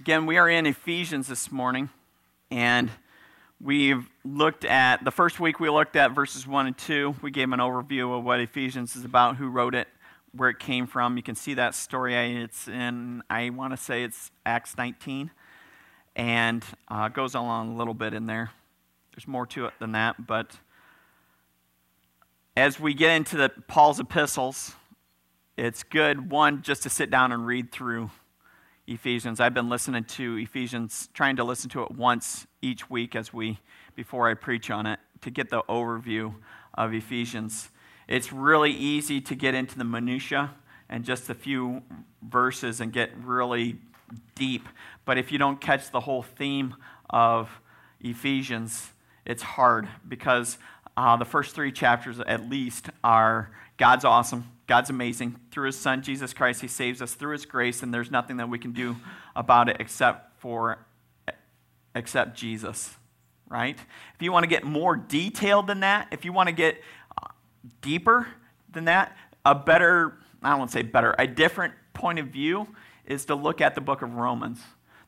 Again, we are in Ephesians this morning, and we've looked at the first week we looked at verses 1 and 2. We gave an overview of what Ephesians is about, who wrote it, where it came from. You can see that story. It's in, I want to say it's Acts 19, and uh, goes along a little bit in there. There's more to it than that, but as we get into the Paul's epistles, it's good, one, just to sit down and read through Ephesians. I've been listening to Ephesians, trying to listen to it once each week as we before I preach on it to get the overview of Ephesians. It's really easy to get into the minutia and just a few verses and get really deep, but if you don't catch the whole theme of Ephesians, it's hard because uh, the first three chapters, at least, are God's awesome, God's amazing. Through his son, Jesus Christ, he saves us through his grace, and there's nothing that we can do about it except for except Jesus, right? If you want to get more detailed than that, if you want to get uh, deeper than that, a better, I don't want to say better, a different point of view is to look at the book of Romans.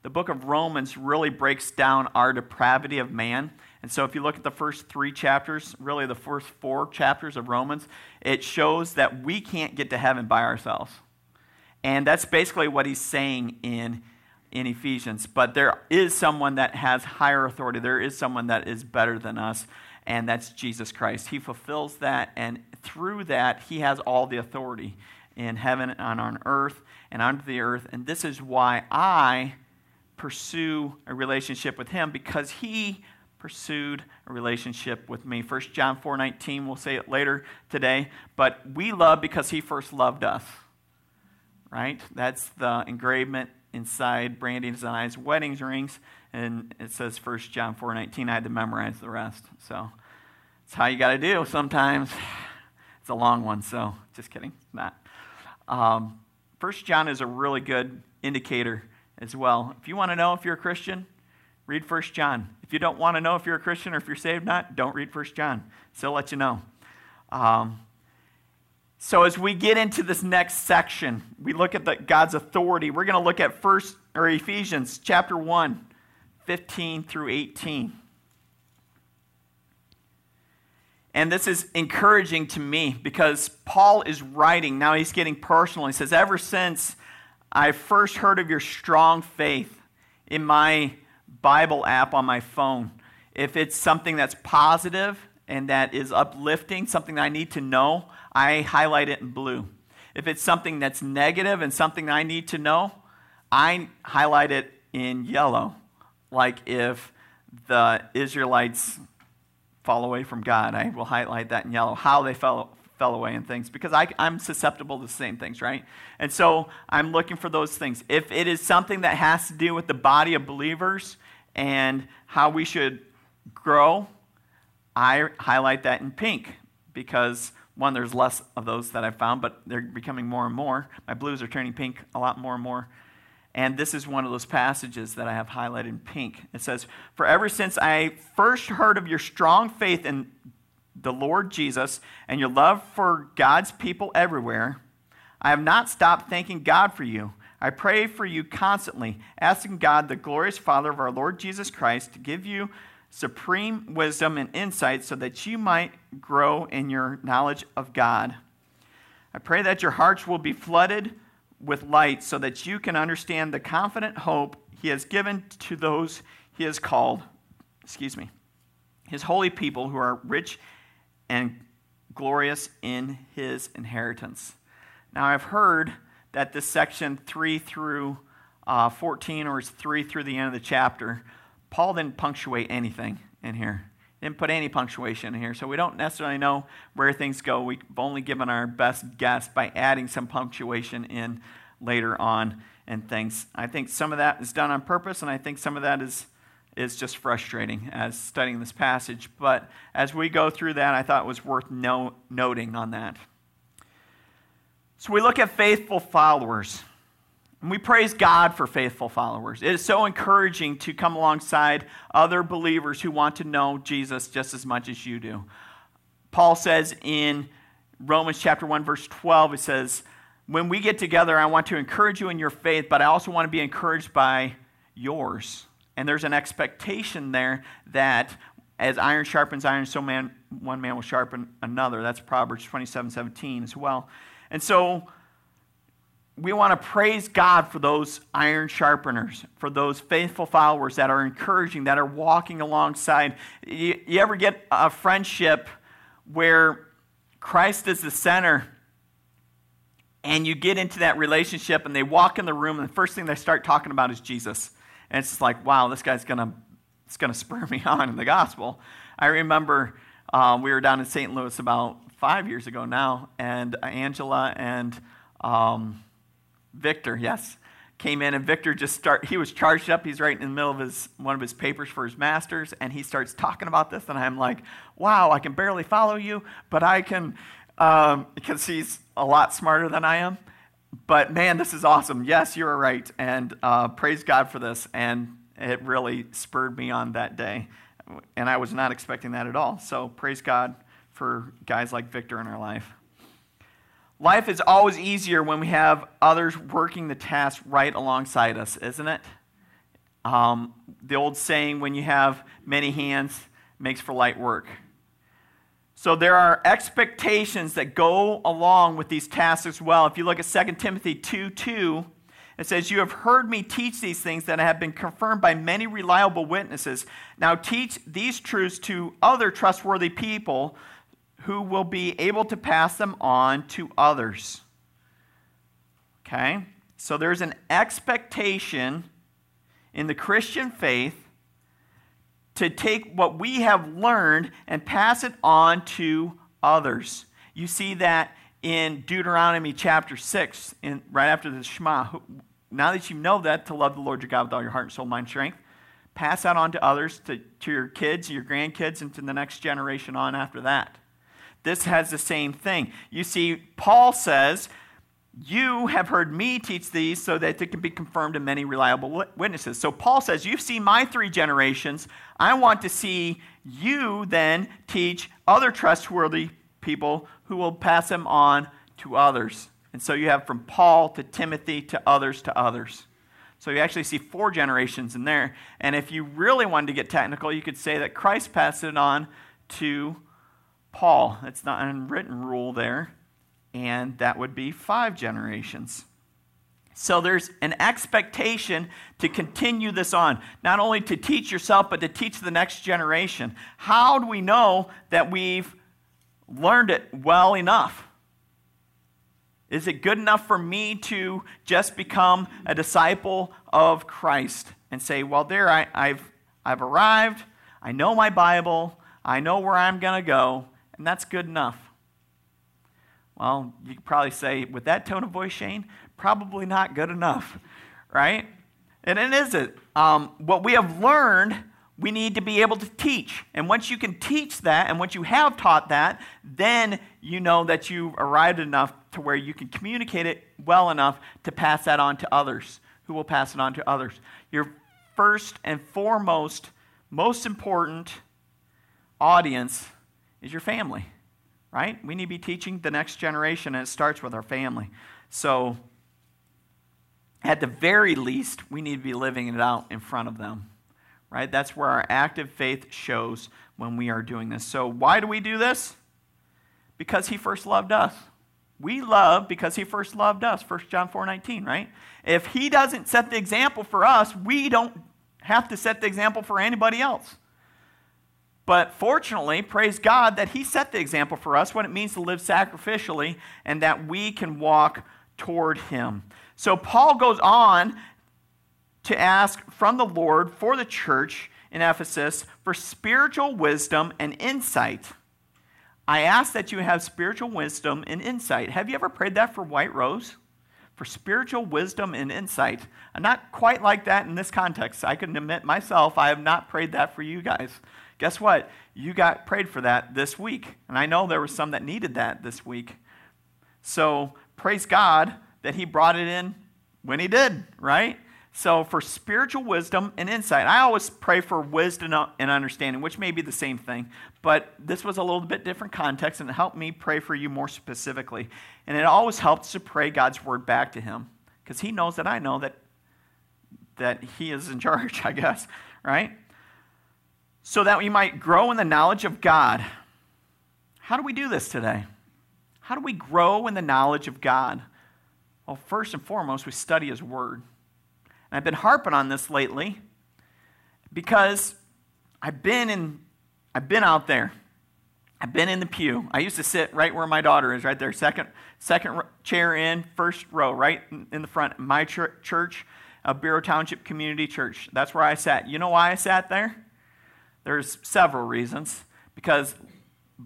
The book of Romans really breaks down our depravity of man and so, if you look at the first three chapters, really the first four chapters of Romans, it shows that we can't get to heaven by ourselves. And that's basically what he's saying in, in Ephesians. But there is someone that has higher authority, there is someone that is better than us, and that's Jesus Christ. He fulfills that, and through that, he has all the authority in heaven and on earth and under the earth. And this is why I pursue a relationship with him because he pursued a relationship with me. 1 John 4:19, we'll say it later today, but we love because he first loved us. Right? That's the engravement inside Brandy and I's wedding rings, and it says 1 John 4:19. I had to memorize the rest. So it's how you got to do sometimes. It's a long one, so just kidding. Not. Um, 1 John is a really good indicator as well. If you want to know if you're a Christian, read 1 John. If you don't want to know if you're a Christian or if you're saved or not, don't read 1 John. So let you know. Um, so as we get into this next section, we look at the, God's authority. We're going to look at first or Ephesians chapter 1, 15 through 18. And this is encouraging to me because Paul is writing. Now he's getting personal. He says, Ever since I first heard of your strong faith in my Bible app on my phone. If it's something that's positive and that is uplifting, something that I need to know, I highlight it in blue. If it's something that's negative and something I need to know, I highlight it in yellow. Like if the Israelites fall away from God, I will highlight that in yellow. How they fell, fell away and things because I, I'm susceptible to the same things, right? And so I'm looking for those things. If it is something that has to do with the body of believers, and how we should grow, I highlight that in pink because one, there's less of those that I've found, but they're becoming more and more. My blues are turning pink a lot more and more. And this is one of those passages that I have highlighted in pink. It says, For ever since I first heard of your strong faith in the Lord Jesus and your love for God's people everywhere, I have not stopped thanking God for you. I pray for you constantly, asking God, the glorious Father of our Lord Jesus Christ, to give you supreme wisdom and insight so that you might grow in your knowledge of God. I pray that your hearts will be flooded with light so that you can understand the confident hope he has given to those he has called, excuse me, his holy people who are rich and glorious in his inheritance. Now I've heard that this section 3 through uh, 14 or 3 through the end of the chapter, Paul didn't punctuate anything in here. Didn't put any punctuation in here. So we don't necessarily know where things go. We've only given our best guess by adding some punctuation in later on and things. I think some of that is done on purpose, and I think some of that is is just frustrating as studying this passage. But as we go through that, I thought it was worth no, noting on that. So we look at faithful followers. And we praise God for faithful followers. It is so encouraging to come alongside other believers who want to know Jesus just as much as you do. Paul says in Romans chapter 1 verse 12 it says, "When we get together, I want to encourage you in your faith, but I also want to be encouraged by yours. And there's an expectation there that as iron sharpens iron, so man, one man will sharpen another. That's Proverbs 27 17 as well. And so we want to praise God for those iron sharpeners, for those faithful followers that are encouraging, that are walking alongside. You, you ever get a friendship where Christ is the center and you get into that relationship and they walk in the room and the first thing they start talking about is Jesus. And it's like, wow, this guy's to it's to spur me on in the gospel. I remember um, we were down in St. Louis about five years ago now, and Angela and um, Victor, yes, came in, and Victor just start. He was charged up. He's right in the middle of his one of his papers for his master's, and he starts talking about this, and I'm like, wow, I can barely follow you, but I can, um, because he's a lot smarter than I am. But man, this is awesome. Yes, you are right, and uh, praise God for this. And it really spurred me on that day. And I was not expecting that at all. So praise God for guys like Victor in our life. Life is always easier when we have others working the task right alongside us, isn't it? Um, the old saying, when you have many hands, makes for light work. So there are expectations that go along with these tasks as well. If you look at 2 Timothy 2 2, it says, You have heard me teach these things that have been confirmed by many reliable witnesses. Now teach these truths to other trustworthy people who will be able to pass them on to others. Okay? So there's an expectation in the Christian faith to take what we have learned and pass it on to others. You see that in Deuteronomy chapter 6, in, right after the Shema. Now that you know that, to love the Lord your God with all your heart, and soul, mind, strength, pass that on to others, to, to your kids, your grandkids, and to the next generation on after that. This has the same thing. You see, Paul says, You have heard me teach these so that they can be confirmed in many reliable witnesses. So Paul says, You've seen my three generations. I want to see you then teach other trustworthy people who will pass them on to others. And so you have from Paul to Timothy to others to others. So you actually see four generations in there. And if you really wanted to get technical, you could say that Christ passed it on to Paul. It's not an unwritten rule there. And that would be five generations. So there's an expectation to continue this on, not only to teach yourself, but to teach the next generation. How do we know that we've learned it well enough? Is it good enough for me to just become a disciple of Christ and say, well, there, I, have I've arrived, I know my Bible, I know where I'm going to go, and that's good enough? Well, you could probably say, with that tone of voice, Shane, probably not good enough, right? And it isn't. Um, what we have learned we need to be able to teach. And once you can teach that, and once you have taught that, then you know that you've arrived enough to where you can communicate it well enough to pass that on to others, who will pass it on to others. Your first and foremost, most important audience is your family, right? We need to be teaching the next generation, and it starts with our family. So, at the very least, we need to be living it out in front of them right? That's where our active faith shows when we are doing this. So, why do we do this? Because he first loved us. We love because he first loved us. 1 John 4 19, right? If he doesn't set the example for us, we don't have to set the example for anybody else. But fortunately, praise God that he set the example for us, what it means to live sacrificially, and that we can walk toward him. So Paul goes on to ask from the Lord for the church in Ephesus for spiritual wisdom and insight. I ask that you have spiritual wisdom and insight. Have you ever prayed that for White Rose? For spiritual wisdom and insight. I'm not quite like that in this context. I can admit myself, I have not prayed that for you guys. Guess what? You got prayed for that this week. And I know there were some that needed that this week. So praise God that He brought it in when He did, right? So, for spiritual wisdom and insight, I always pray for wisdom and understanding, which may be the same thing, but this was a little bit different context, and it helped me pray for you more specifically. And it always helps to pray God's word back to Him, because He knows that I know that that He is in charge, I guess, right? So that we might grow in the knowledge of God. How do we do this today? How do we grow in the knowledge of God? Well, first and foremost, we study His Word. And I've been harping on this lately because I've been in, I've been out there. I've been in the pew. I used to sit right where my daughter is, right there, second, second chair in, first row, right in the front. My church, a Bureau Township Community Church. That's where I sat. You know why I sat there? There's several reasons. Because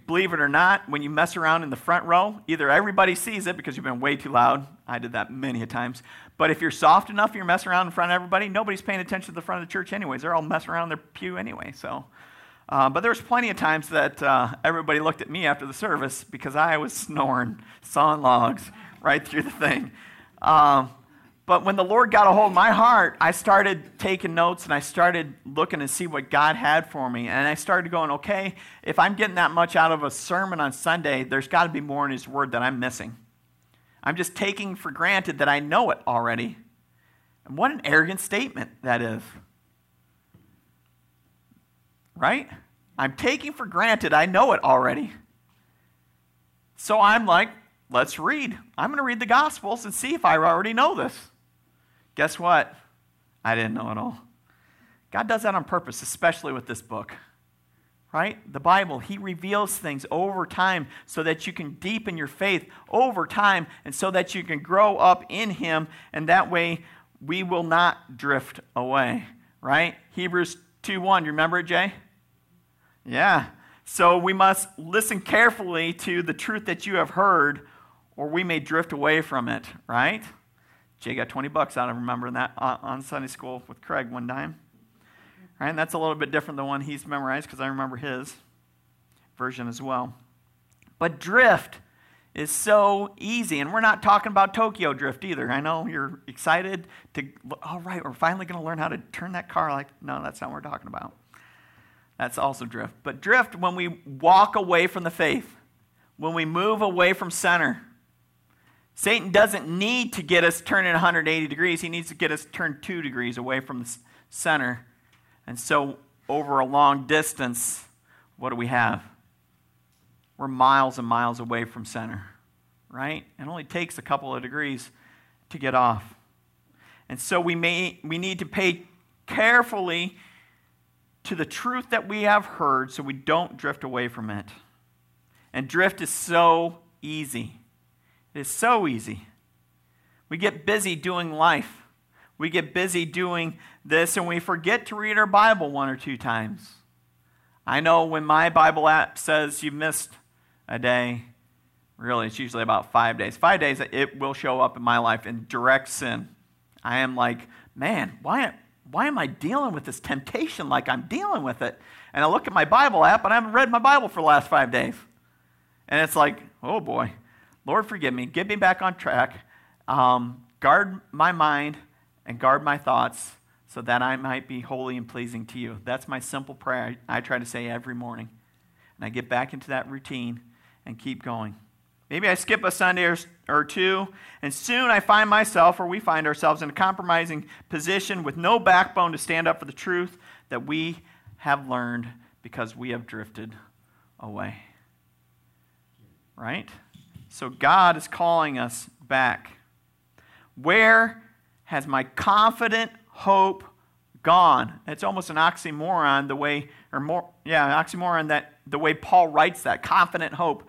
believe it or not, when you mess around in the front row, either everybody sees it because you've been way too loud. I did that many a times. But if you're soft enough, you're messing around in front of everybody. Nobody's paying attention to the front of the church, anyways. They're all messing around in their pew anyway. So, uh, but there was plenty of times that uh, everybody looked at me after the service because I was snoring, sawing logs right through the thing. Um, but when the Lord got a hold of my heart, I started taking notes and I started looking to see what God had for me. And I started going, okay, if I'm getting that much out of a sermon on Sunday, there's got to be more in His Word that I'm missing. I'm just taking for granted that I know it already. And what an arrogant statement that is. Right? I'm taking for granted I know it already. So I'm like, let's read. I'm going to read the Gospels and see if I already know this. Guess what? I didn't know it all. God does that on purpose, especially with this book. Right? The Bible, He reveals things over time so that you can deepen your faith over time and so that you can grow up in Him, and that way we will not drift away. Right? Hebrews 2 1. You remember it, Jay? Yeah. So we must listen carefully to the truth that you have heard, or we may drift away from it, right? Jay got 20 bucks out of remembering that uh, on Sunday school with Craig one time. Right? And that's a little bit different than one he's memorized because I remember his version as well. But drift is so easy. And we're not talking about Tokyo drift either. I know you're excited to, all right, we're finally going to learn how to turn that car like, no, that's not what we're talking about. That's also drift. But drift when we walk away from the faith, when we move away from center, Satan doesn't need to get us turning 180 degrees. He needs to get us turned two degrees away from the center. And so, over a long distance, what do we have? We're miles and miles away from center, right? It only takes a couple of degrees to get off. And so, we, may, we need to pay carefully to the truth that we have heard so we don't drift away from it. And drift is so easy. It's so easy. We get busy doing life. We get busy doing this and we forget to read our Bible one or two times. I know when my Bible app says you missed a day, really, it's usually about five days. Five days, it will show up in my life in direct sin. I am like, man, why, why am I dealing with this temptation like I'm dealing with it? And I look at my Bible app and I haven't read my Bible for the last five days. And it's like, oh boy, Lord, forgive me, get me back on track, um, guard my mind and guard my thoughts so that I might be holy and pleasing to you. That's my simple prayer I, try to say every morning. And I get back into that routine and keep going. Maybe I skip a Sunday or, or, two, and soon I find myself, or we find ourselves, in a compromising position with no backbone to stand up for the truth that we have learned because we have drifted away. Right? So God is calling us back. Where has my confident hope gone? It's almost an oxymoron the way, or more, yeah, oxymoron that the way Paul writes that confident hope.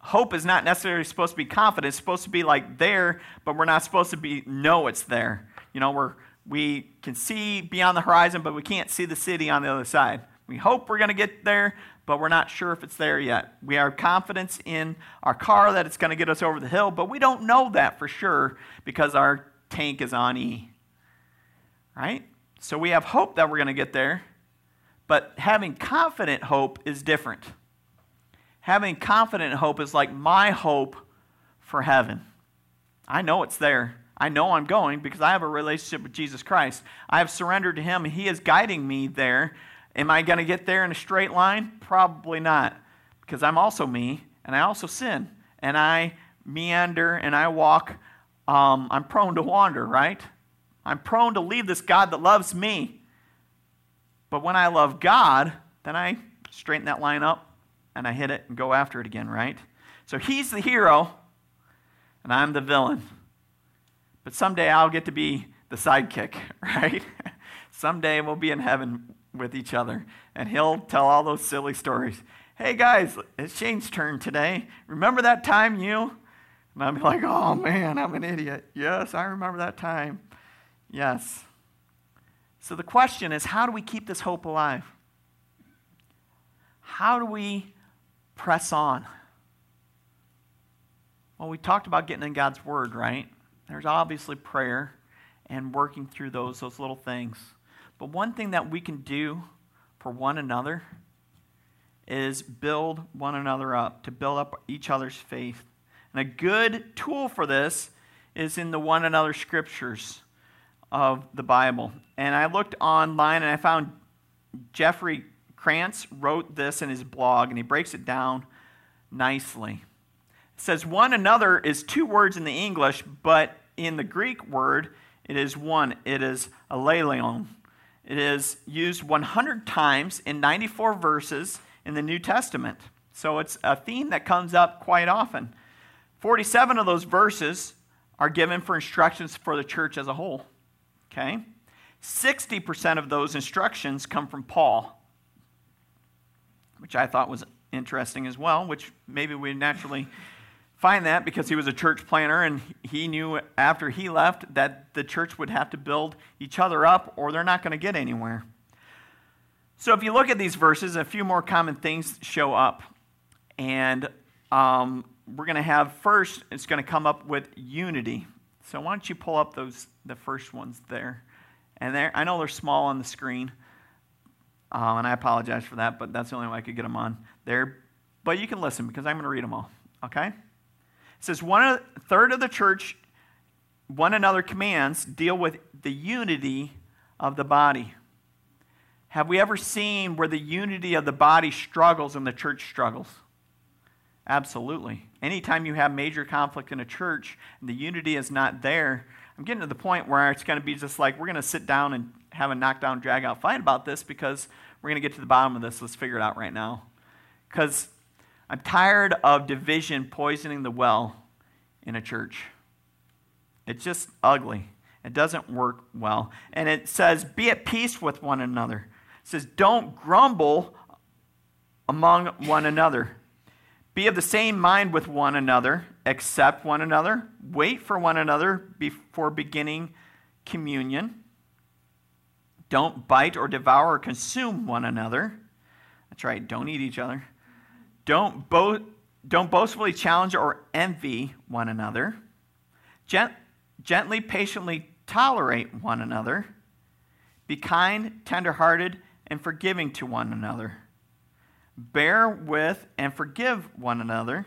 Hope is not necessarily supposed to be confident. It's supposed to be like there, but we're not supposed to be know it's there. You know, we're we can see beyond the horizon, but we can't see the city on the other side. We hope we're going to get there, but we're not sure if it's there yet. We have confidence in our car that it's going to get us over the hill, but we don't know that for sure because our tank is on E. Right? So we have hope that we're going to get there, but having confident hope is different. Having confident hope is like my hope for heaven. I know it's there. I know I'm going because I have a relationship with Jesus Christ. I have surrendered to Him, and He is guiding me there Am I going to get there in a straight line? Probably not, because I'm also me, and I also sin, and I meander and I walk. Um, I'm prone to wander, right? I'm prone to leave this God that loves me. But when I love God, then I straighten that line up and I hit it and go after it again, right? So he's the hero and I'm the villain. But someday I'll get to be the sidekick, right? someday we'll be in heaven with each other and he'll tell all those silly stories. Hey guys, it's Shane's turn today. Remember that time you? And I'll be like, oh man, I'm an idiot. Yes, I remember that time. Yes. So the question is how do we keep this hope alive? How do we press on? Well, we talked about getting in God's Word, right? There's obviously prayer and working through those, those little things. But one thing that we can do for one another is build one another up, to build up each other's faith. And a good tool for this is in the one another scriptures of the Bible. And I looked online and I found Jeffrey Kranz wrote this in his blog, and he breaks it down nicely. It says, One another is two words in the English, but in the Greek word, it is one. It is alelion. It is used 100 times in 94 verses in the New Testament. So it's a theme that comes up quite often. 47 of those verses are given for instructions for the church as a whole. Okay? 60% of those instructions come from Paul, which I thought was interesting as well, which maybe we naturally find that because he was a church planner and he knew after he left that the church would have to build each other up or they're not going to get anywhere. So if you look at these verses, a few more common things show up. And um, we're going to have first, it's going to come up with unity. So why don't you pull up those the first ones there? And there, I know they're small on the screen, uh, and I apologize for that, but that's the only way I could get them on there. But you can listen because I'm going to read them all. Okay? It says one third of the church, one another commands deal with the unity of the body. Have we ever seen where the unity of the body struggles and the church struggles? Absolutely. Anytime you have major conflict in a church and the unity is not there, I'm getting to the point where it's going to be just like we're going to sit down and have a knockdown, drag out fight about this because we're going to get to the bottom of this. Let's figure it out right now. Because I'm tired of division poisoning the well in a church. It's just ugly. It doesn't work well. And it says, be at peace with one another. It says, don't grumble among one another. Be of the same mind with one another, accept one another, wait for one another before beginning communion. Don't bite or devour or consume one another. That's right, don't eat each other. Don't, bo- don't boastfully challenge or envy one another. Gent- gently, patiently tolerate one another. Be kind, tenderhearted, and forgiving to one another bear with and forgive one another,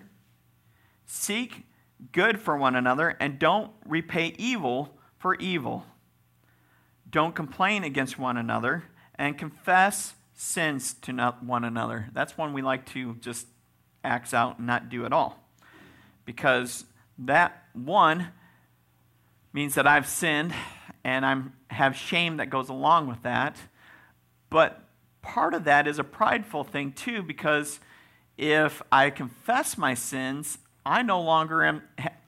seek good for one another, and don't repay evil for evil. Don't complain against one another, and confess sins to not one another. That's one we like to just axe out and not do at all. Because that one means that I've sinned and I have shame that goes along with that. But part of that is a prideful thing too, because if I confess my sins, I no longer am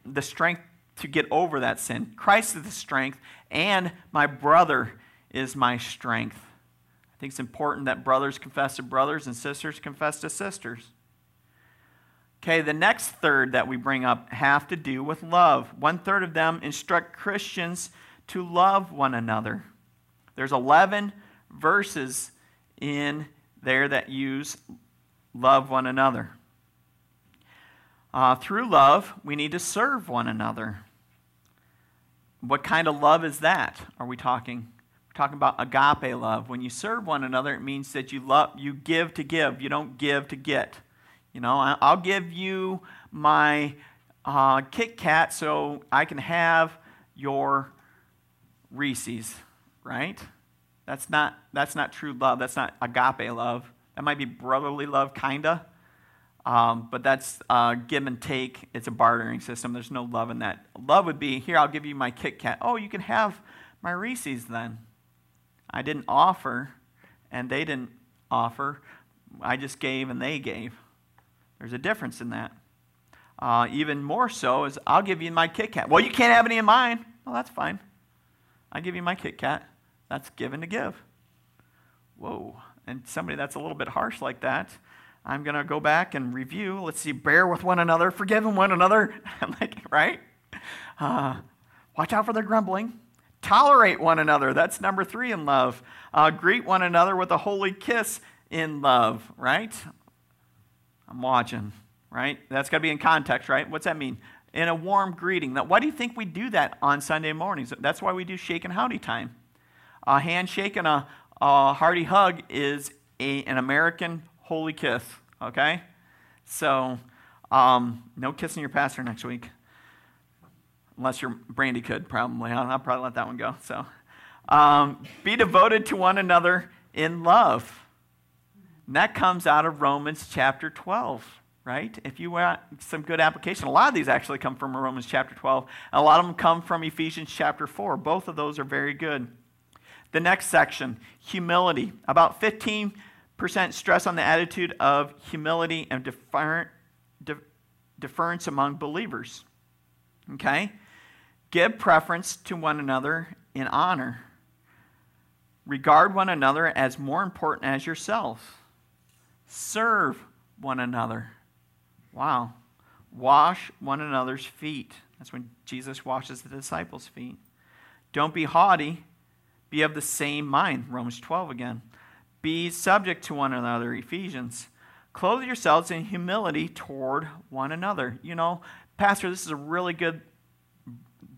the strength to get over that sin. Christ is the strength, and my brother is my strength. I think it's important that brothers confess to brothers and sisters confess to sisters. Okay, the next third that we bring up have to do with love. One third of them instruct Christians to love one another. There's 11 verses in there that use love one another. Uh, through love, we need to serve one another. What kind of love is that? Are we talking? Talking about agape love. When you serve one another, it means that you love, you give to give. You don't give to get. You know, I'll give you my uh, Kit Kat so I can have your Reese's, right? That's not, that's not true love. That's not agape love. That might be brotherly love, kinda. Um, but that's uh, give and take. It's a bartering system. There's no love in that. Love would be here, I'll give you my Kit Kat. Oh, you can have my Reese's then. I didn't offer, and they didn't offer. I just gave, and they gave. There's a difference in that. Uh, even more so is I'll give you my Kit Kat. Well, you can't have any of mine. Well, that's fine. I give you my Kit Kat. That's given to give. Whoa. And somebody that's a little bit harsh like that, I'm going to go back and review. Let's see, bear with one another, forgiving one another. I'm like, right? Uh, watch out for their grumbling. Tolerate one another. That's number three in love. Uh, greet one another with a holy kiss in love, right? I'm watching, right? That's got to be in context, right? What's that mean? In a warm greeting. Now, why do you think we do that on Sunday mornings? That's why we do shake and howdy time. A handshake and a, a hearty hug is a, an American holy kiss, okay? So, um, no kissing your pastor next week. Unless your Brandy could, probably. I'll, probably let that one go. So, um, be devoted to one another in love. And that comes out of Romans chapter 12, right? If you want some good application, a lot of these actually come from Romans chapter 12. A lot of them come from Ephesians chapter 4. Both of those are very good. The next section, humility. About 15% stress on the attitude of humility and defer- de- deference among believers. Okay? Give preference to one another in honor. Regard one another as more important as yourself Serve one another. Wow. Wash one another's feet. That's when Jesus washes the disciples' feet. Don't be haughty. Be of the same mind. Romans 12 again. Be subject to one another. Ephesians. Clothe yourselves in humility toward one another. You know, Pastor, this is a really good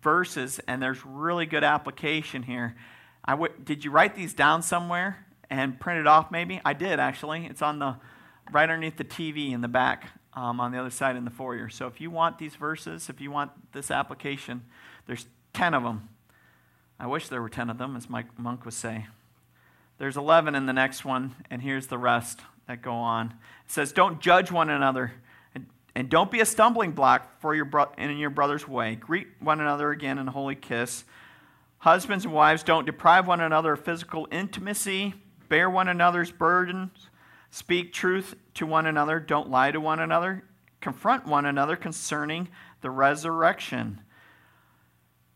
verses, and there's really good application here. I w- did you write these down somewhere? and print it off maybe? I did actually. It's on the right underneath the TV in the back um, on the other side in the foyer. So if you want these verses, if you want this application, there's 10 of them. I wish there were 10 of them, as Mike Monk would say. There's 11 in the next one, and here's the rest that go on. It says, Don't judge one another, and, don't be a stumbling block for your bro- in your brother's way. Greet one another again in a holy kiss. Husbands and wives, don't deprive one another of physical intimacy bear one another's burdens, speak truth to one another, don't lie to one another, confront one another concerning the resurrection.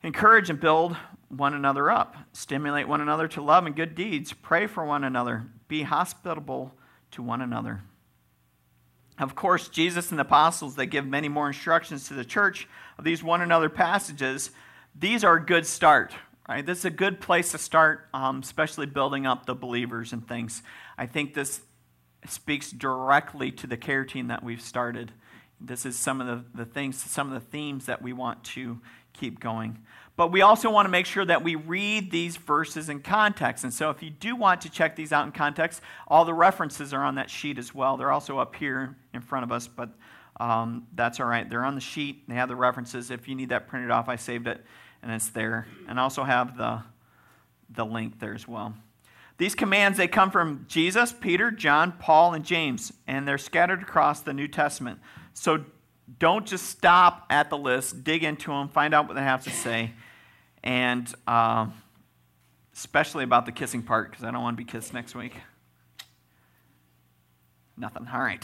Encourage and build one another up, stimulate one another to love and good deeds, pray for one another, be hospitable to one another. Of course, Jesus and the apostles, they give many more instructions to the church of these one another passages. These are a good start, Right? This is a good place to start, um, especially building up the believers and things. I think this speaks directly to the care team that we've started. This is some of the, the things, some of the themes that we want to keep going. But we also want to make sure that we read these verses in context. And so if you do want to check these out in context, all the references are on that sheet as well. They're also up here in front of us, but um, that's all right. They're on the sheet. They have the references. If you need that printed off, I saved it and it's there. And I also have the, the link there as well. These commands, they come from Jesus, Peter, John, Paul, and James, and they're scattered across the New Testament. So don't just stop at the list, dig into them, find out what they have to say, and uh, especially about the kissing part, because I don't want to be kissed next week. Nothing. All right.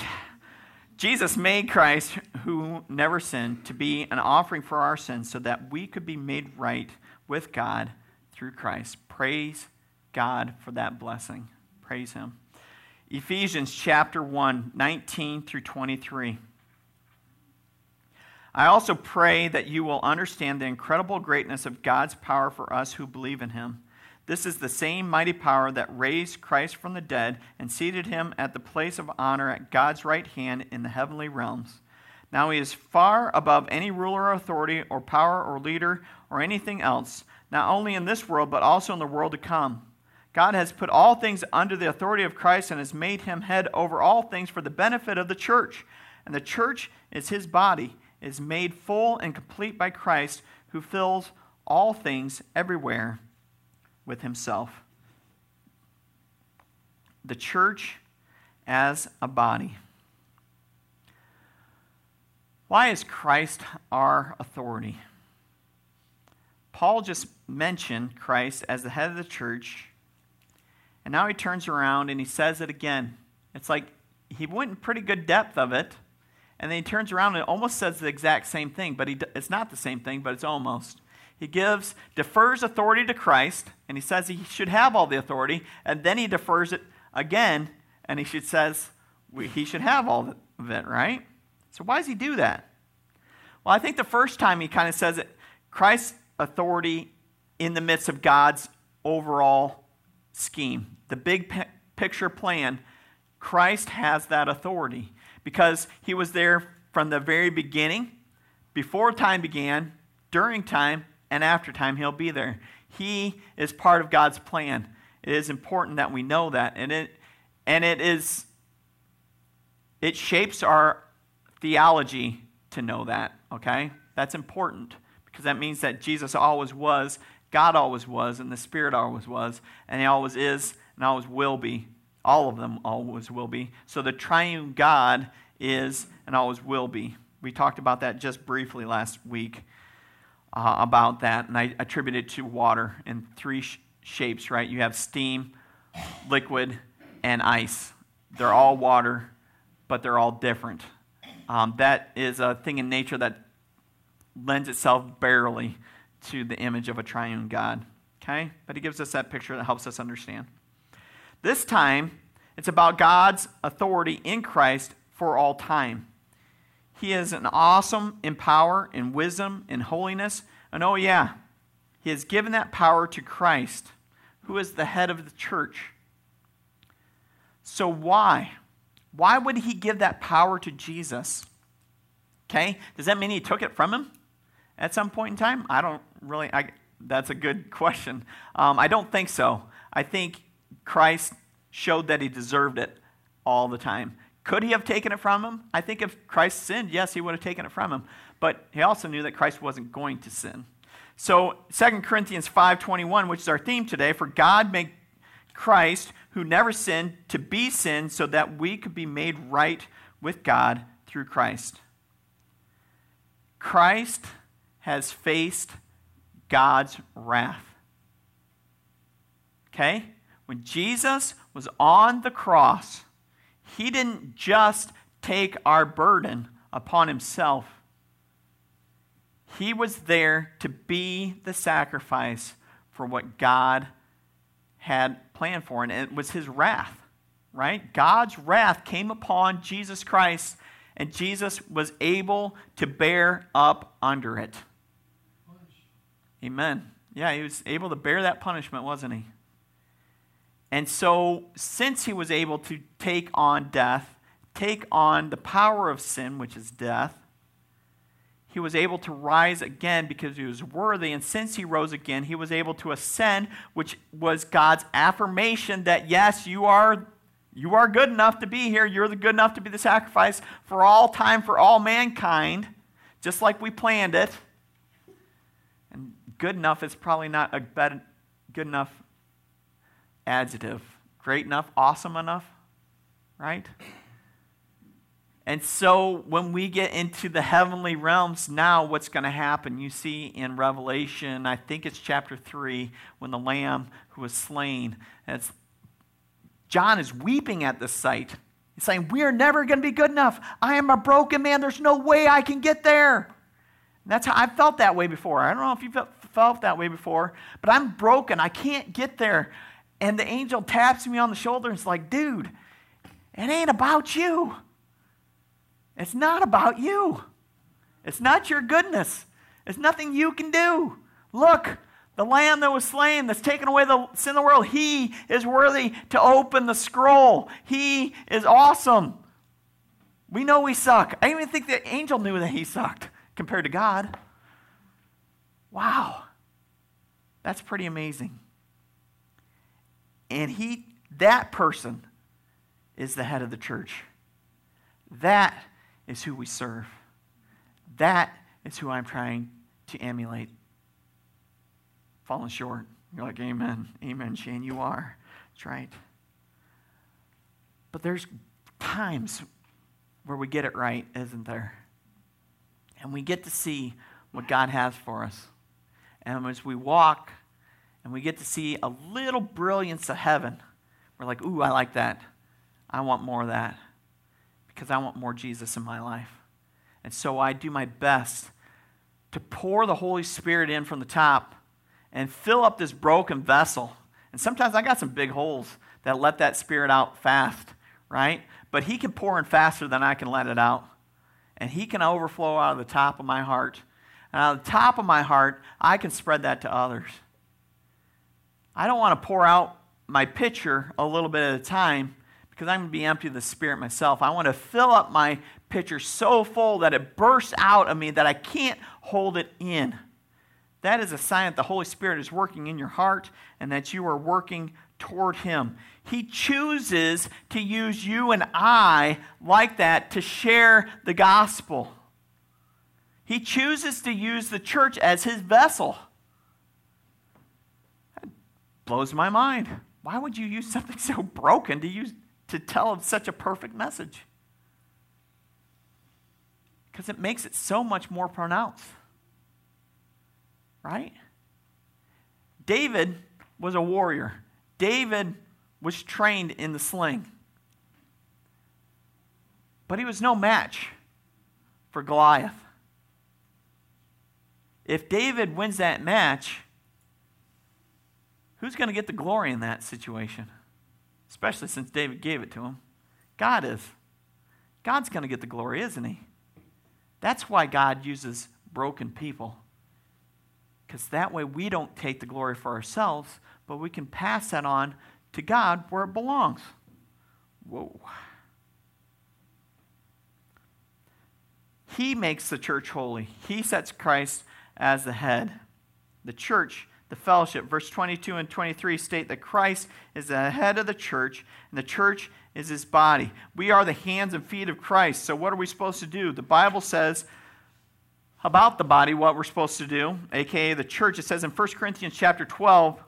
Jesus made Christ, who never sinned, to be an offering for our sins so that we could be made right with God through Christ. Praise God for that blessing. Praise Him. Ephesians chapter 1, 19 through 23. I also pray that you will understand the incredible greatness of God's power for us who believe in Him. This is the same mighty power that raised Christ from the dead and seated him at the place of honor at God's right hand in the heavenly realms. Now he is far above any ruler or authority or power or leader or anything else, not only in this world, but also in the world to come. God has put all things under the authority of Christ and has made him head over all things for the benefit of the church. And the church is his body, is made full and complete by Christ, who fills all things everywhere with himself. The church as a body. Why is Christ our authority? Paul just mentioned Christ as the head of the church, and now he turns around and he says it again. It's like he went in pretty good depth of it, and then he turns around and almost says the exact same thing, but he, it's not the same thing, but it's almost. He gives, defers authority to Christ, and he says he should have all the authority, and then he defers it again, and he should says he should have all of it, right? So why does he do that? Well, I think the first time he kind of says it, Christ's authority in the midst of God's overall scheme, the big picture plan, Christ has that authority because he was there from the very beginning, before time began, during time, and after time, he'll be there. He is part of God's plan. It is important that we know that. And it, and it is, it shapes our theology to know that, okay? That's important because that means that Jesus always was, God always was, and the Spirit always was, and He always is and always will be. All of them always will be. So the triune God is and always will be. We talked about that just briefly last week uh, about that, and I attribute it to water in three sh- shapes, right? You have steam, liquid, and ice. They're all water, but they're all different. Um, that is a thing in nature that lends itself barely to the image of a triune God. Okay? But he gives us that picture that helps us understand. This time, it's about God's authority in Christ for all time. He is an awesome in power, in wisdom, in holiness. And oh, yeah, he has given that power to Christ, who is the head of the church. So, why? Why would he give that power to Jesus? Okay, does that mean he took it from him at some point in time? I don't really, I, that's a good question. Um, I don't think so. I think Christ showed that he deserved it all the time. Could he have taken it from him? I think if Christ sinned, yes, he would have taken it from him. But he also knew that Christ wasn't going to sin. So 2 Corinthians 5:21, which is our theme today, for God made Christ, who never sinned, to be sin so that we could be made right with God through Christ. Christ has faced God's wrath. Okay? When Jesus was on the cross, he didn't just take our burden upon himself, he was there to be the sacrifice for what God had planned for, and it was his wrath, right? God's wrath came upon Jesus Christ, and Jesus was able to bear up under it. Amen. Yeah, he was able to bear that punishment, wasn't he? And so, since he was able to take on death, take on the power of sin, which is death, he was able to rise again because he was worthy. And since he rose again, he was able to ascend, which was God's affirmation that, yes, you are, you are good enough to be here. You're good enough to be the sacrifice for all time, for all mankind, just like we planned it. And good enough is probably not a good enough adjective. Great enough, awesome enough, right? And so when we get into the heavenly realms now, what's going to happen? You see in Revelation, I think it's chapter 3, when the Lamb who was slain, it's, John is weeping at this sight. He's saying, We are never going to be good enough. I am a broken man. There's no way I can get there. And that's how I felt that way before. I don't know if you felt that way before, but I'm broken. I can't get there. And the angel taps me on the shoulder and is like, dude, it ain't about you. It's not about you. It's not your goodness. It's nothing you can do. Look, the lamb that was slain, that's taken away the sin of the world, he is worthy to open the scroll. He is awesome. We know we suck. I even think the angel knew that he sucked compared to God. Wow. That's pretty amazing. And he, that person, is the head of the church. That is who we serve. That is who I'm trying to emulate. Falling short. You're like, Amen. Amen, Shane, you are. That's right. But there's times where we get it right, isn't there? And we get to see what God has for us. And as we walk and we get to see a little brilliance of heaven, we're like, ooh, I like that. I want more of that because I want more Jesus in my life. And so I do my best to pour the Holy Spirit in from the top and fill up this broken vessel. And sometimes I got some big holes that let that Spirit out fast, right? But He can pour in faster than I can let it out. And He can overflow out of the top of my heart. And out of the top of my heart, I can spread that to others. I don't want to pour out my pitcher a little bit at a time because I'm going to be empty of the Spirit myself. I want to fill up my pitcher so full that it bursts out of me that I can't hold it in. That is a sign that the Holy Spirit is working in your heart and that you are working toward Him. He chooses to use you and I like that to share the gospel. He chooses to use the church as His vessel. Blows my mind. Why would you use something so broken to use to tell such a perfect message? Because it makes it so much more pronounced. Right? David was a warrior. David was trained in the sling. But he was no match for Goliath. If David wins that match, Who's going to get the glory in that situation? Especially since David gave it to him. God is. God's going to get the glory, isn't he? That's why God uses broken people. Because that way we don't take the glory for ourselves, but we can pass that on to God where it belongs. Whoa. He makes the church holy. He sets Christ as the head. The church the fellowship. Verse 22 and 23 state that Christ is the head of the church, and the church is his body. We are the hands and feet of Christ. So, what are we supposed to do? The Bible says about the body what we're supposed to do, aka the church. It says in 1 Corinthians chapter 12,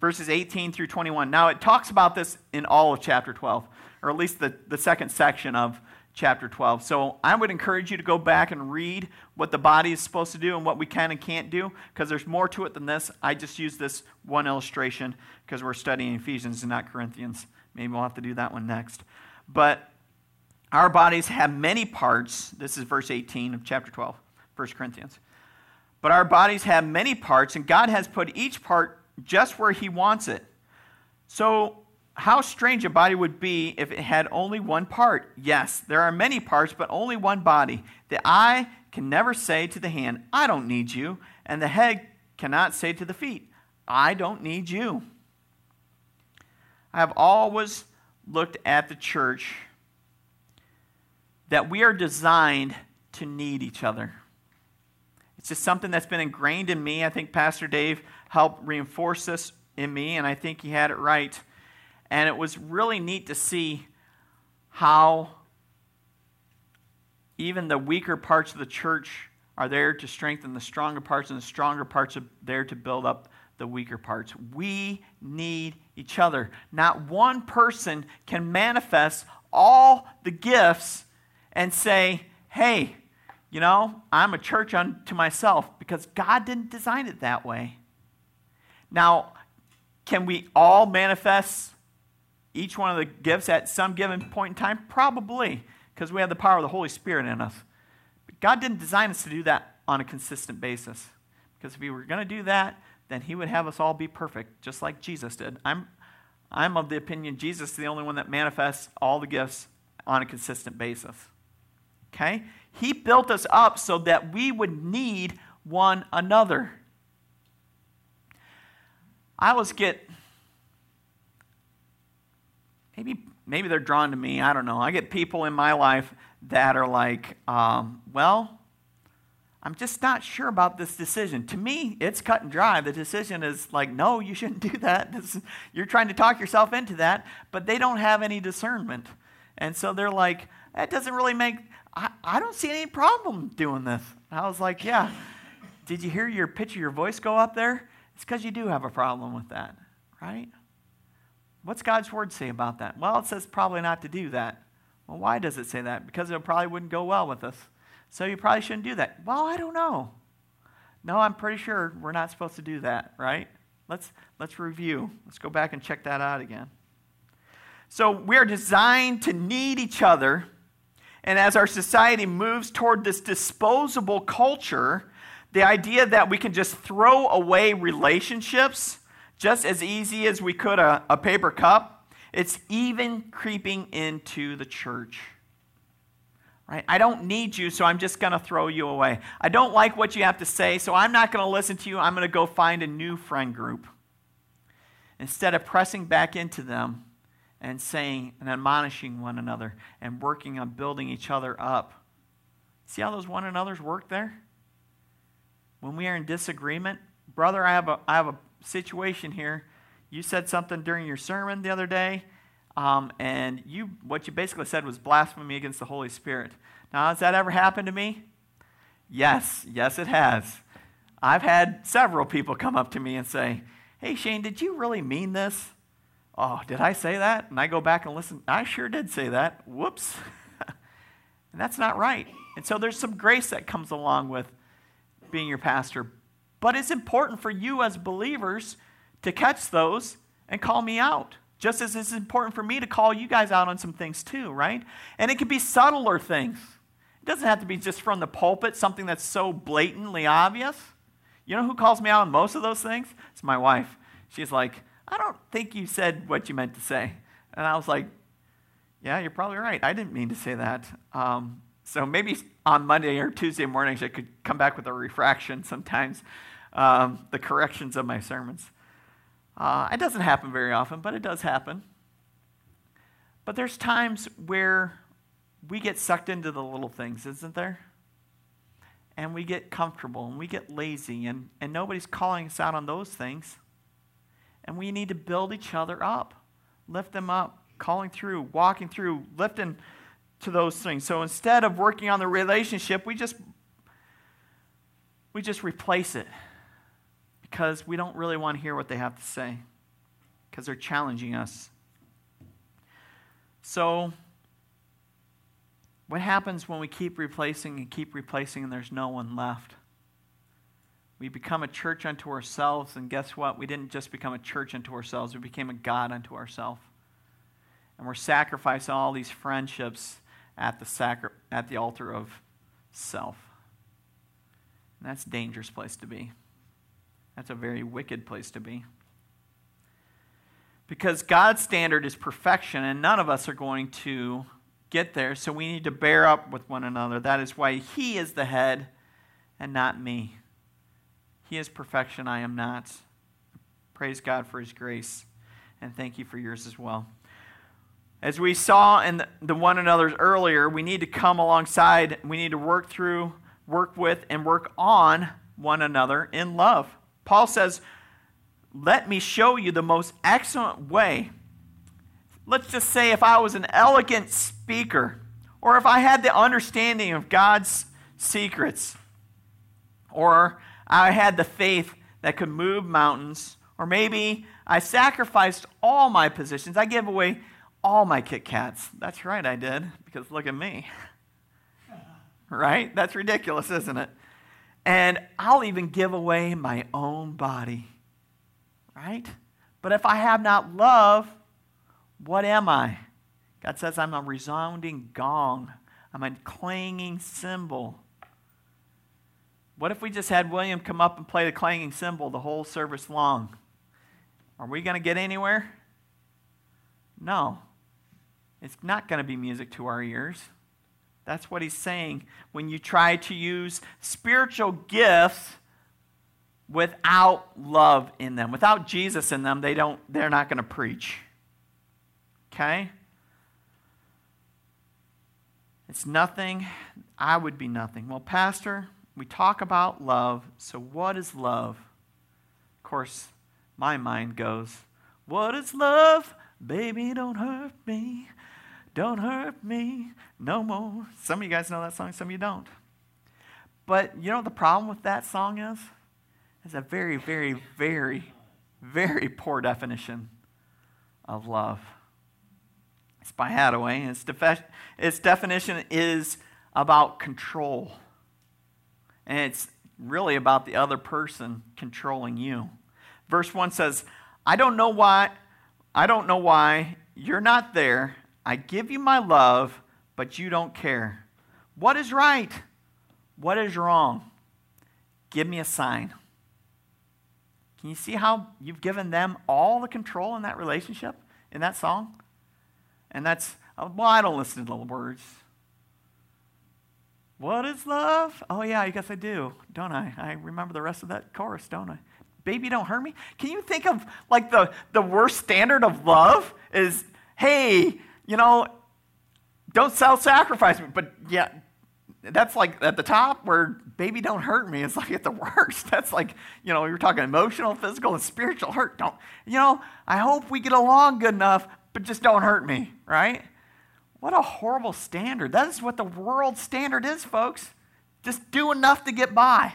verses 18 through 21. Now, it talks about this in all of chapter 12, or at least the, the second section of chapter 12. So I would encourage you to go back and read what the body is supposed to do and what we can and can't do, because there's more to it than this. I just use this one illustration because we're studying Ephesians and not Corinthians. Maybe we'll have to do that one next. But our bodies have many parts. This is verse 18 of chapter 12, 1 Corinthians. But our bodies have many parts, and God has put each part just where He wants it. So how strange a body would be if it had only one part. Yes, there are many parts, but only one body. The eye can never say to the hand, I don't need you, and the head cannot say to the feet, I don't need you. I have always looked at the church that we are designed to need each other. It's just something that's been ingrained in me. I think Pastor Dave helped reinforce this in me, and I think he had it right and it was really neat to see how even the weaker parts of the church are there to strengthen the stronger parts, and the stronger parts are there to build up the weaker parts. We need each other. Not one person can manifest all the gifts and say, hey, you know, I'm a church unto myself because God didn't design it that way. Now, can we all manifest each one of the gifts at some given point in time? Probably, because we have the power of the Holy Spirit in us. But God didn't design us to do that on a consistent basis. Because if He were going to do that, then He would have us all be perfect, just like Jesus did. I'm, I'm of the opinion Jesus is the only one that manifests all the gifts on a consistent basis. Okay? He built us up so that we would need one another. I always get maybe maybe they're drawn to me. I don't know. I get people in my life that are like, um, well, I'm just not sure about this decision. To me, it's cut and dry. The decision is like, no, you shouldn't do that. This, you're trying to talk yourself into that, but they don't have any discernment. And so they're like, that doesn't really make, I, I don't see any problem doing this. I was like, yeah. Did you hear your pitch of your voice go up there? It's because you do have a problem with that, right? What's God's word say about that? Well, it says probably not to do that. Well, why does it say that? Because it probably wouldn't go well with us. So you probably shouldn't do that. Well, I don't know. No, I'm pretty sure we're not supposed to do that, right? Let's, let's review. Let's go back and check that out again. So we are designed to need each other. And as our society moves toward this disposable culture, the idea that we can just throw away relationships just as easy as we could a, a paper cup, it's even creeping into the church. Right? I don't need you, so I'm just going to throw you away. I don't like what you have to say, so I'm not going to listen to you. I'm going to go find a new friend group. Instead of pressing back into them and saying and admonishing one another and working on building each other up. See how those one another's work there? When we are in disagreement, brother, I have a, I have a situation here. You said something during your sermon the other day, um, and you what you basically said was blasphemy against the Holy Spirit. Now, has that ever happened to me? Yes, yes, it has. I've had several people come up to me and say, Hey, Shane, did you really mean this? Oh, did I say that? And I go back and listen. I sure did say that. Whoops. and that's not right. And so there's some grace that comes along with being your pastor. But it's important for you as believers to catch those and call me out. Just as it's important for me to call you guys out on some things too, right? And it can be subtler things. It doesn't have to be just from the pulpit, something that's so blatantly obvious. You know who calls me out on most of those things? It's my wife. She's like, I don't think you said what you meant to say. And I was like, Yeah, you're probably right. I didn't mean to say that. Um, so maybe on Monday or Tuesday mornings, I could come back with a refraction sometimes, um, the corrections of my sermons. Uh, it doesn't happen very often, but it does happen. But there's times where we get sucked into the little things, isn't there? And we get comfortable and we get lazy, and, and nobody's calling us out on those things. And we need to build each other up, lift them up, calling through, walking through, lifting to those things. So instead of working on the relationship, we just we just replace it because we don't really want to hear what they have to say because they're challenging us. So what happens when we keep replacing and keep replacing and there's no one left? We become a church unto ourselves, and guess what? We didn't just become a church unto ourselves, we became a God unto ourselves. And we're sacrificing all these friendships at the, sacri- at the altar of self. And that's a dangerous place to be. That's a very wicked place to be. Because God's standard is perfection, and none of us are going to get there, so we need to bear up with one another. That is why He is the head and not me. He is perfection, I am not. Praise God for His grace, and thank you for yours as well. As we saw in the one another's earlier, we need to come alongside, we need to work through, work with, and work on one another in love. Paul says, Let me show you the most excellent way. Let's just say if I was an elegant speaker, or if I had the understanding of God's secrets, or I had the faith that could move mountains, or maybe I sacrificed all my positions. I gave away all my Kit Kats. That's right, I did, because look at me. right? That's ridiculous, isn't it? And I'll even give away my own body. Right? But if I have not love, what am I? God says I'm a resounding gong, I'm a clanging cymbal. What if we just had William come up and play the clanging cymbal the whole service long? Are we going to get anywhere? No. It's not going to be music to our ears. That's what he's saying. When you try to use spiritual gifts without love in them, without Jesus in them, they don't, they're not going to preach. Okay? It's nothing. I would be nothing. Well, Pastor, we talk about love. So, what is love? Of course, my mind goes, What is love? Baby, don't hurt me. Don't hurt me no more. Some of you guys know that song, some of you don't. But you know what the problem with that song is? It's a very, very, very, very poor definition of love. It's by Haddaway, and its, its definition is about control. And it's really about the other person controlling you. Verse 1 says, I don't know why, I don't know why you're not there. I give you my love, but you don't care. What is right? What is wrong? Give me a sign. Can you see how you've given them all the control in that relationship, in that song? And that's, uh, well, I don't listen to the words. What is love? Oh, yeah, I guess I do, don't I? I remember the rest of that chorus, don't I? Baby, don't hurt me. Can you think of like the, the worst standard of love is, hey, you know, don't self sacrifice me. But yeah, that's like at the top where baby don't hurt me. It's like at the worst. That's like you know you're talking emotional physical and spiritual hurt. Don't you know i hope we get along good enough but just don't hurt me right? What a horrible standard. That is what the world standard is folks. Just do enough to get by.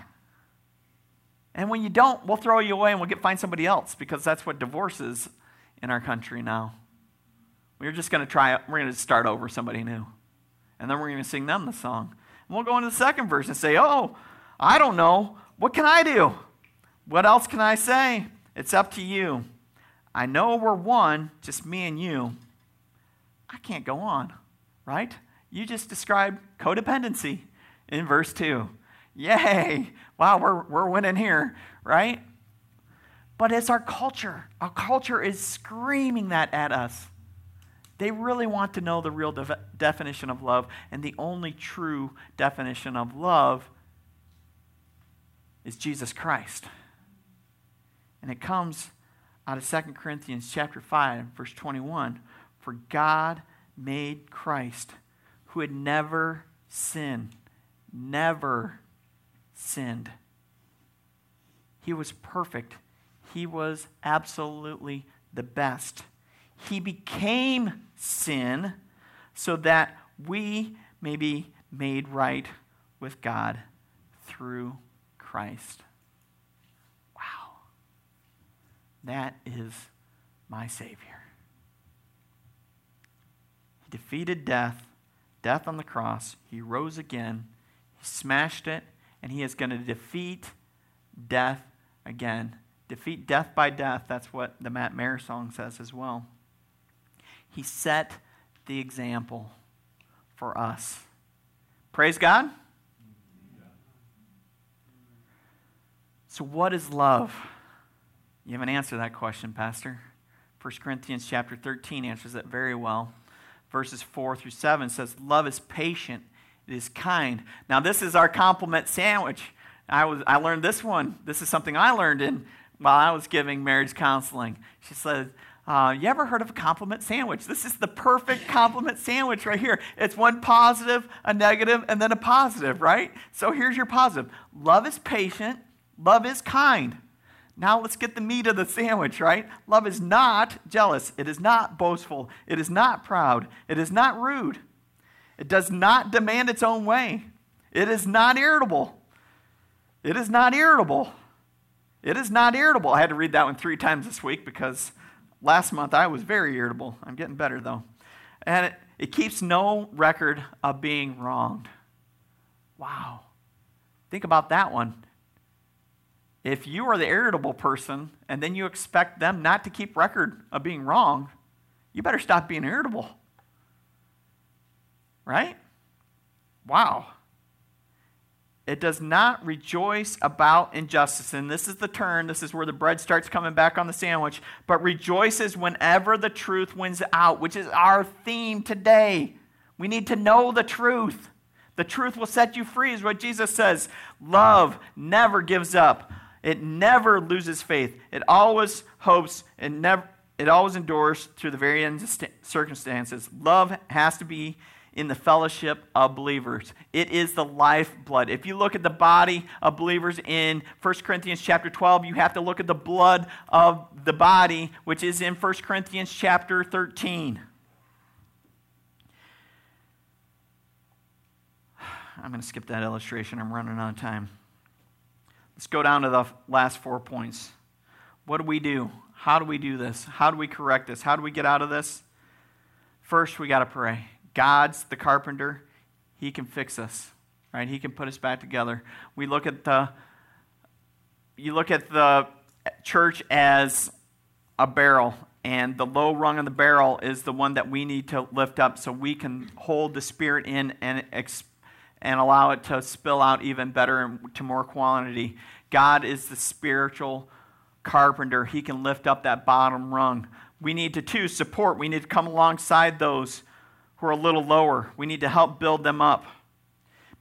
And when you don't we'll throw you away and we'll get find somebody else because that's what divorce is in our country now we're just going to try it. we're going to start over somebody new and then we're going to sing them the song and we'll go into the second verse and say, Oh, I don't know. What can I do? What else can I say? It's up to you. I know we're one, just me and you. I can't go on, right? You just described codependency in verse 2. Yay! Wow, we're, we're winning here, right? But it's our culture. Our culture is screaming that at us. They really want to know the real de- definition of love, and the only true definition of love is Jesus Christ. And it comes out of 2 Corinthians chapter 5, verse 21. For God made Christ, who had never sinned, never sinned. He was perfect. He was absolutely the best. He became sin so that we may be made right with God through Christ. Wow. That is my Savior. He defeated death, death on the cross. He rose again. He smashed it, and He is going to defeat death again. Defeat death by death. That's what the Matt Maher song says as well. He set the example for us. Praise God. So, what is love? You haven't answered that question, Pastor. 1 Corinthians chapter 13 answers that very well. Verses 4 through 7 says, Love is patient, it is kind. Now, this is our compliment sandwich. I, was, I learned this one. This is something I learned in while I was giving marriage counseling. She said, uh, you ever heard of a compliment sandwich? This is the perfect compliment sandwich right here. It's one positive, a negative, and then a positive, right? So here's your positive love is patient, love is kind. Now let's get the meat of the sandwich, right? Love is not jealous, it is not boastful, it is not proud, it is not rude, it does not demand its own way, it is not irritable. It is not irritable. It is not irritable. I had to read that one three times this week because Last month I was very irritable. I'm getting better though. And it, it keeps no record of being wronged. Wow. Think about that one. If you are the irritable person and then you expect them not to keep record of being wrong, you better stop being irritable. Right? Wow. It does not rejoice about injustice. And this is the turn. This is where the bread starts coming back on the sandwich. But rejoices whenever the truth wins out, which is our theme today. We need to know the truth. The truth will set you free, is what Jesus says. Love never gives up, it never loses faith, it always hopes, it, never, it always endures through the very end of circumstances. Love has to be in the fellowship of believers. It is the lifeblood. If you look at the body of believers in 1 Corinthians chapter 12, you have to look at the blood of the body, which is in 1 Corinthians chapter 13. I'm going to skip that illustration. I'm running out of time. Let's go down to the last four points. What do we do? How do we do this? How do we correct this? How do we get out of this? First, we got to pray. God's the carpenter. He can fix us, right? He can put us back together. We look at the you look at the church as a barrel, and the low rung of the barrel is the one that we need to lift up so we can hold the Spirit in and, and allow it to spill out even better and to more quantity. God is the spiritual carpenter. He can lift up that bottom rung. We need to, too, support. We need to come alongside those who are a little lower. We need to help build them up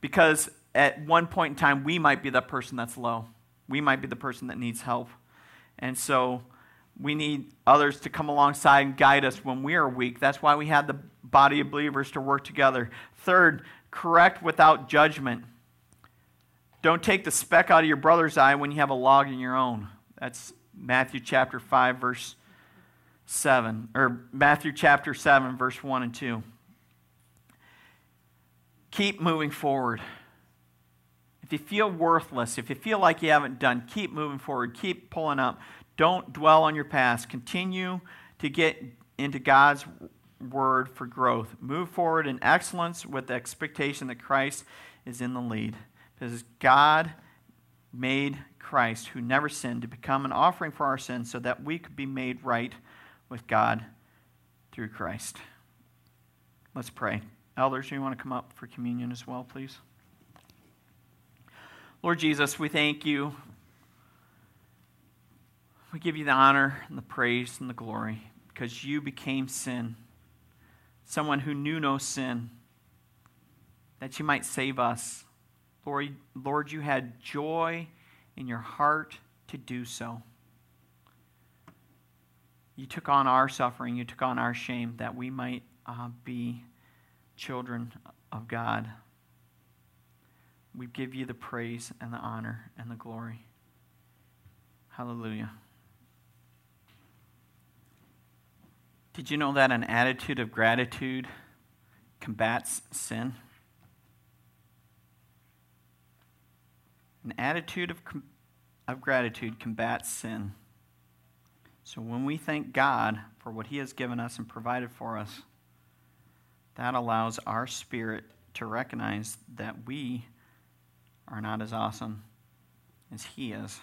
because at one point in time, we might be the person that's low. We might be the person that needs help. And so we need others to come alongside and guide us when we are weak. That's why we had the body of believers to work together. Third, correct without judgment. Don't take the speck out of your brother's eye when you have a log in your own. That's Matthew chapter 5, verse 7, or Matthew chapter 7, verse 1 and 2. Keep moving forward. If you feel worthless, if you feel like you haven't done, keep moving forward. Keep pulling up. Don't dwell on your past. Continue to get into God's word for growth. Move forward in excellence with the expectation that Christ is in the lead. Because God made Christ, who never sinned, to become an offering for our sins so that we could be made right with God through Christ. Let's pray. Elders, do you want to come up for communion as well, please? Lord Jesus, we thank you we give you the honor and the praise and the glory because you became sin, someone who knew no sin, that you might save us. Lord, Lord, you had joy in your heart to do so. You took on our suffering, you took on our shame that we might uh, be children of God. We give you the praise and the honor and the glory. Hallelujah. Did you know that an attitude of gratitude combats sin? An attitude of, of gratitude combats sin. So when we thank God for what He has given us and provided for us, that allows our spirit to recognize that we are not as awesome as He is.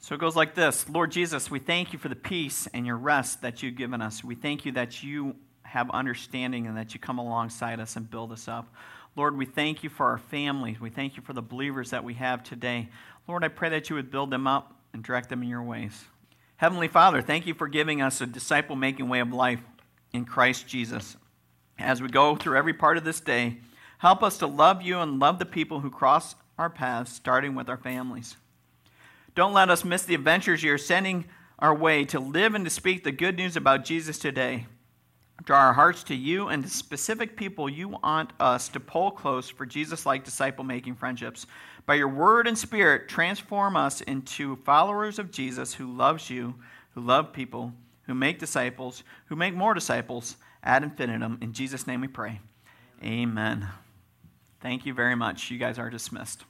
So it goes like this Lord Jesus, we thank you for the peace and your rest that you've given us. We thank you that you have understanding and that you come alongside us and build us up. Lord, we thank you for our families. We thank you for the believers that we have today. Lord, I pray that you would build them up and direct them in your ways. Heavenly Father, thank you for giving us a disciple making way of life in Christ Jesus. As we go through every part of this day, help us to love you and love the people who cross our paths, starting with our families. Don't let us miss the adventures you're sending our way to live and to speak the good news about Jesus today. Draw our hearts to you and to specific people you want us to pull close for Jesus like disciple making friendships. By your word and spirit, transform us into followers of Jesus who loves you, who love people, who make disciples, who make more disciples ad infinitum. In Jesus' name we pray. Amen. Thank you very much. You guys are dismissed.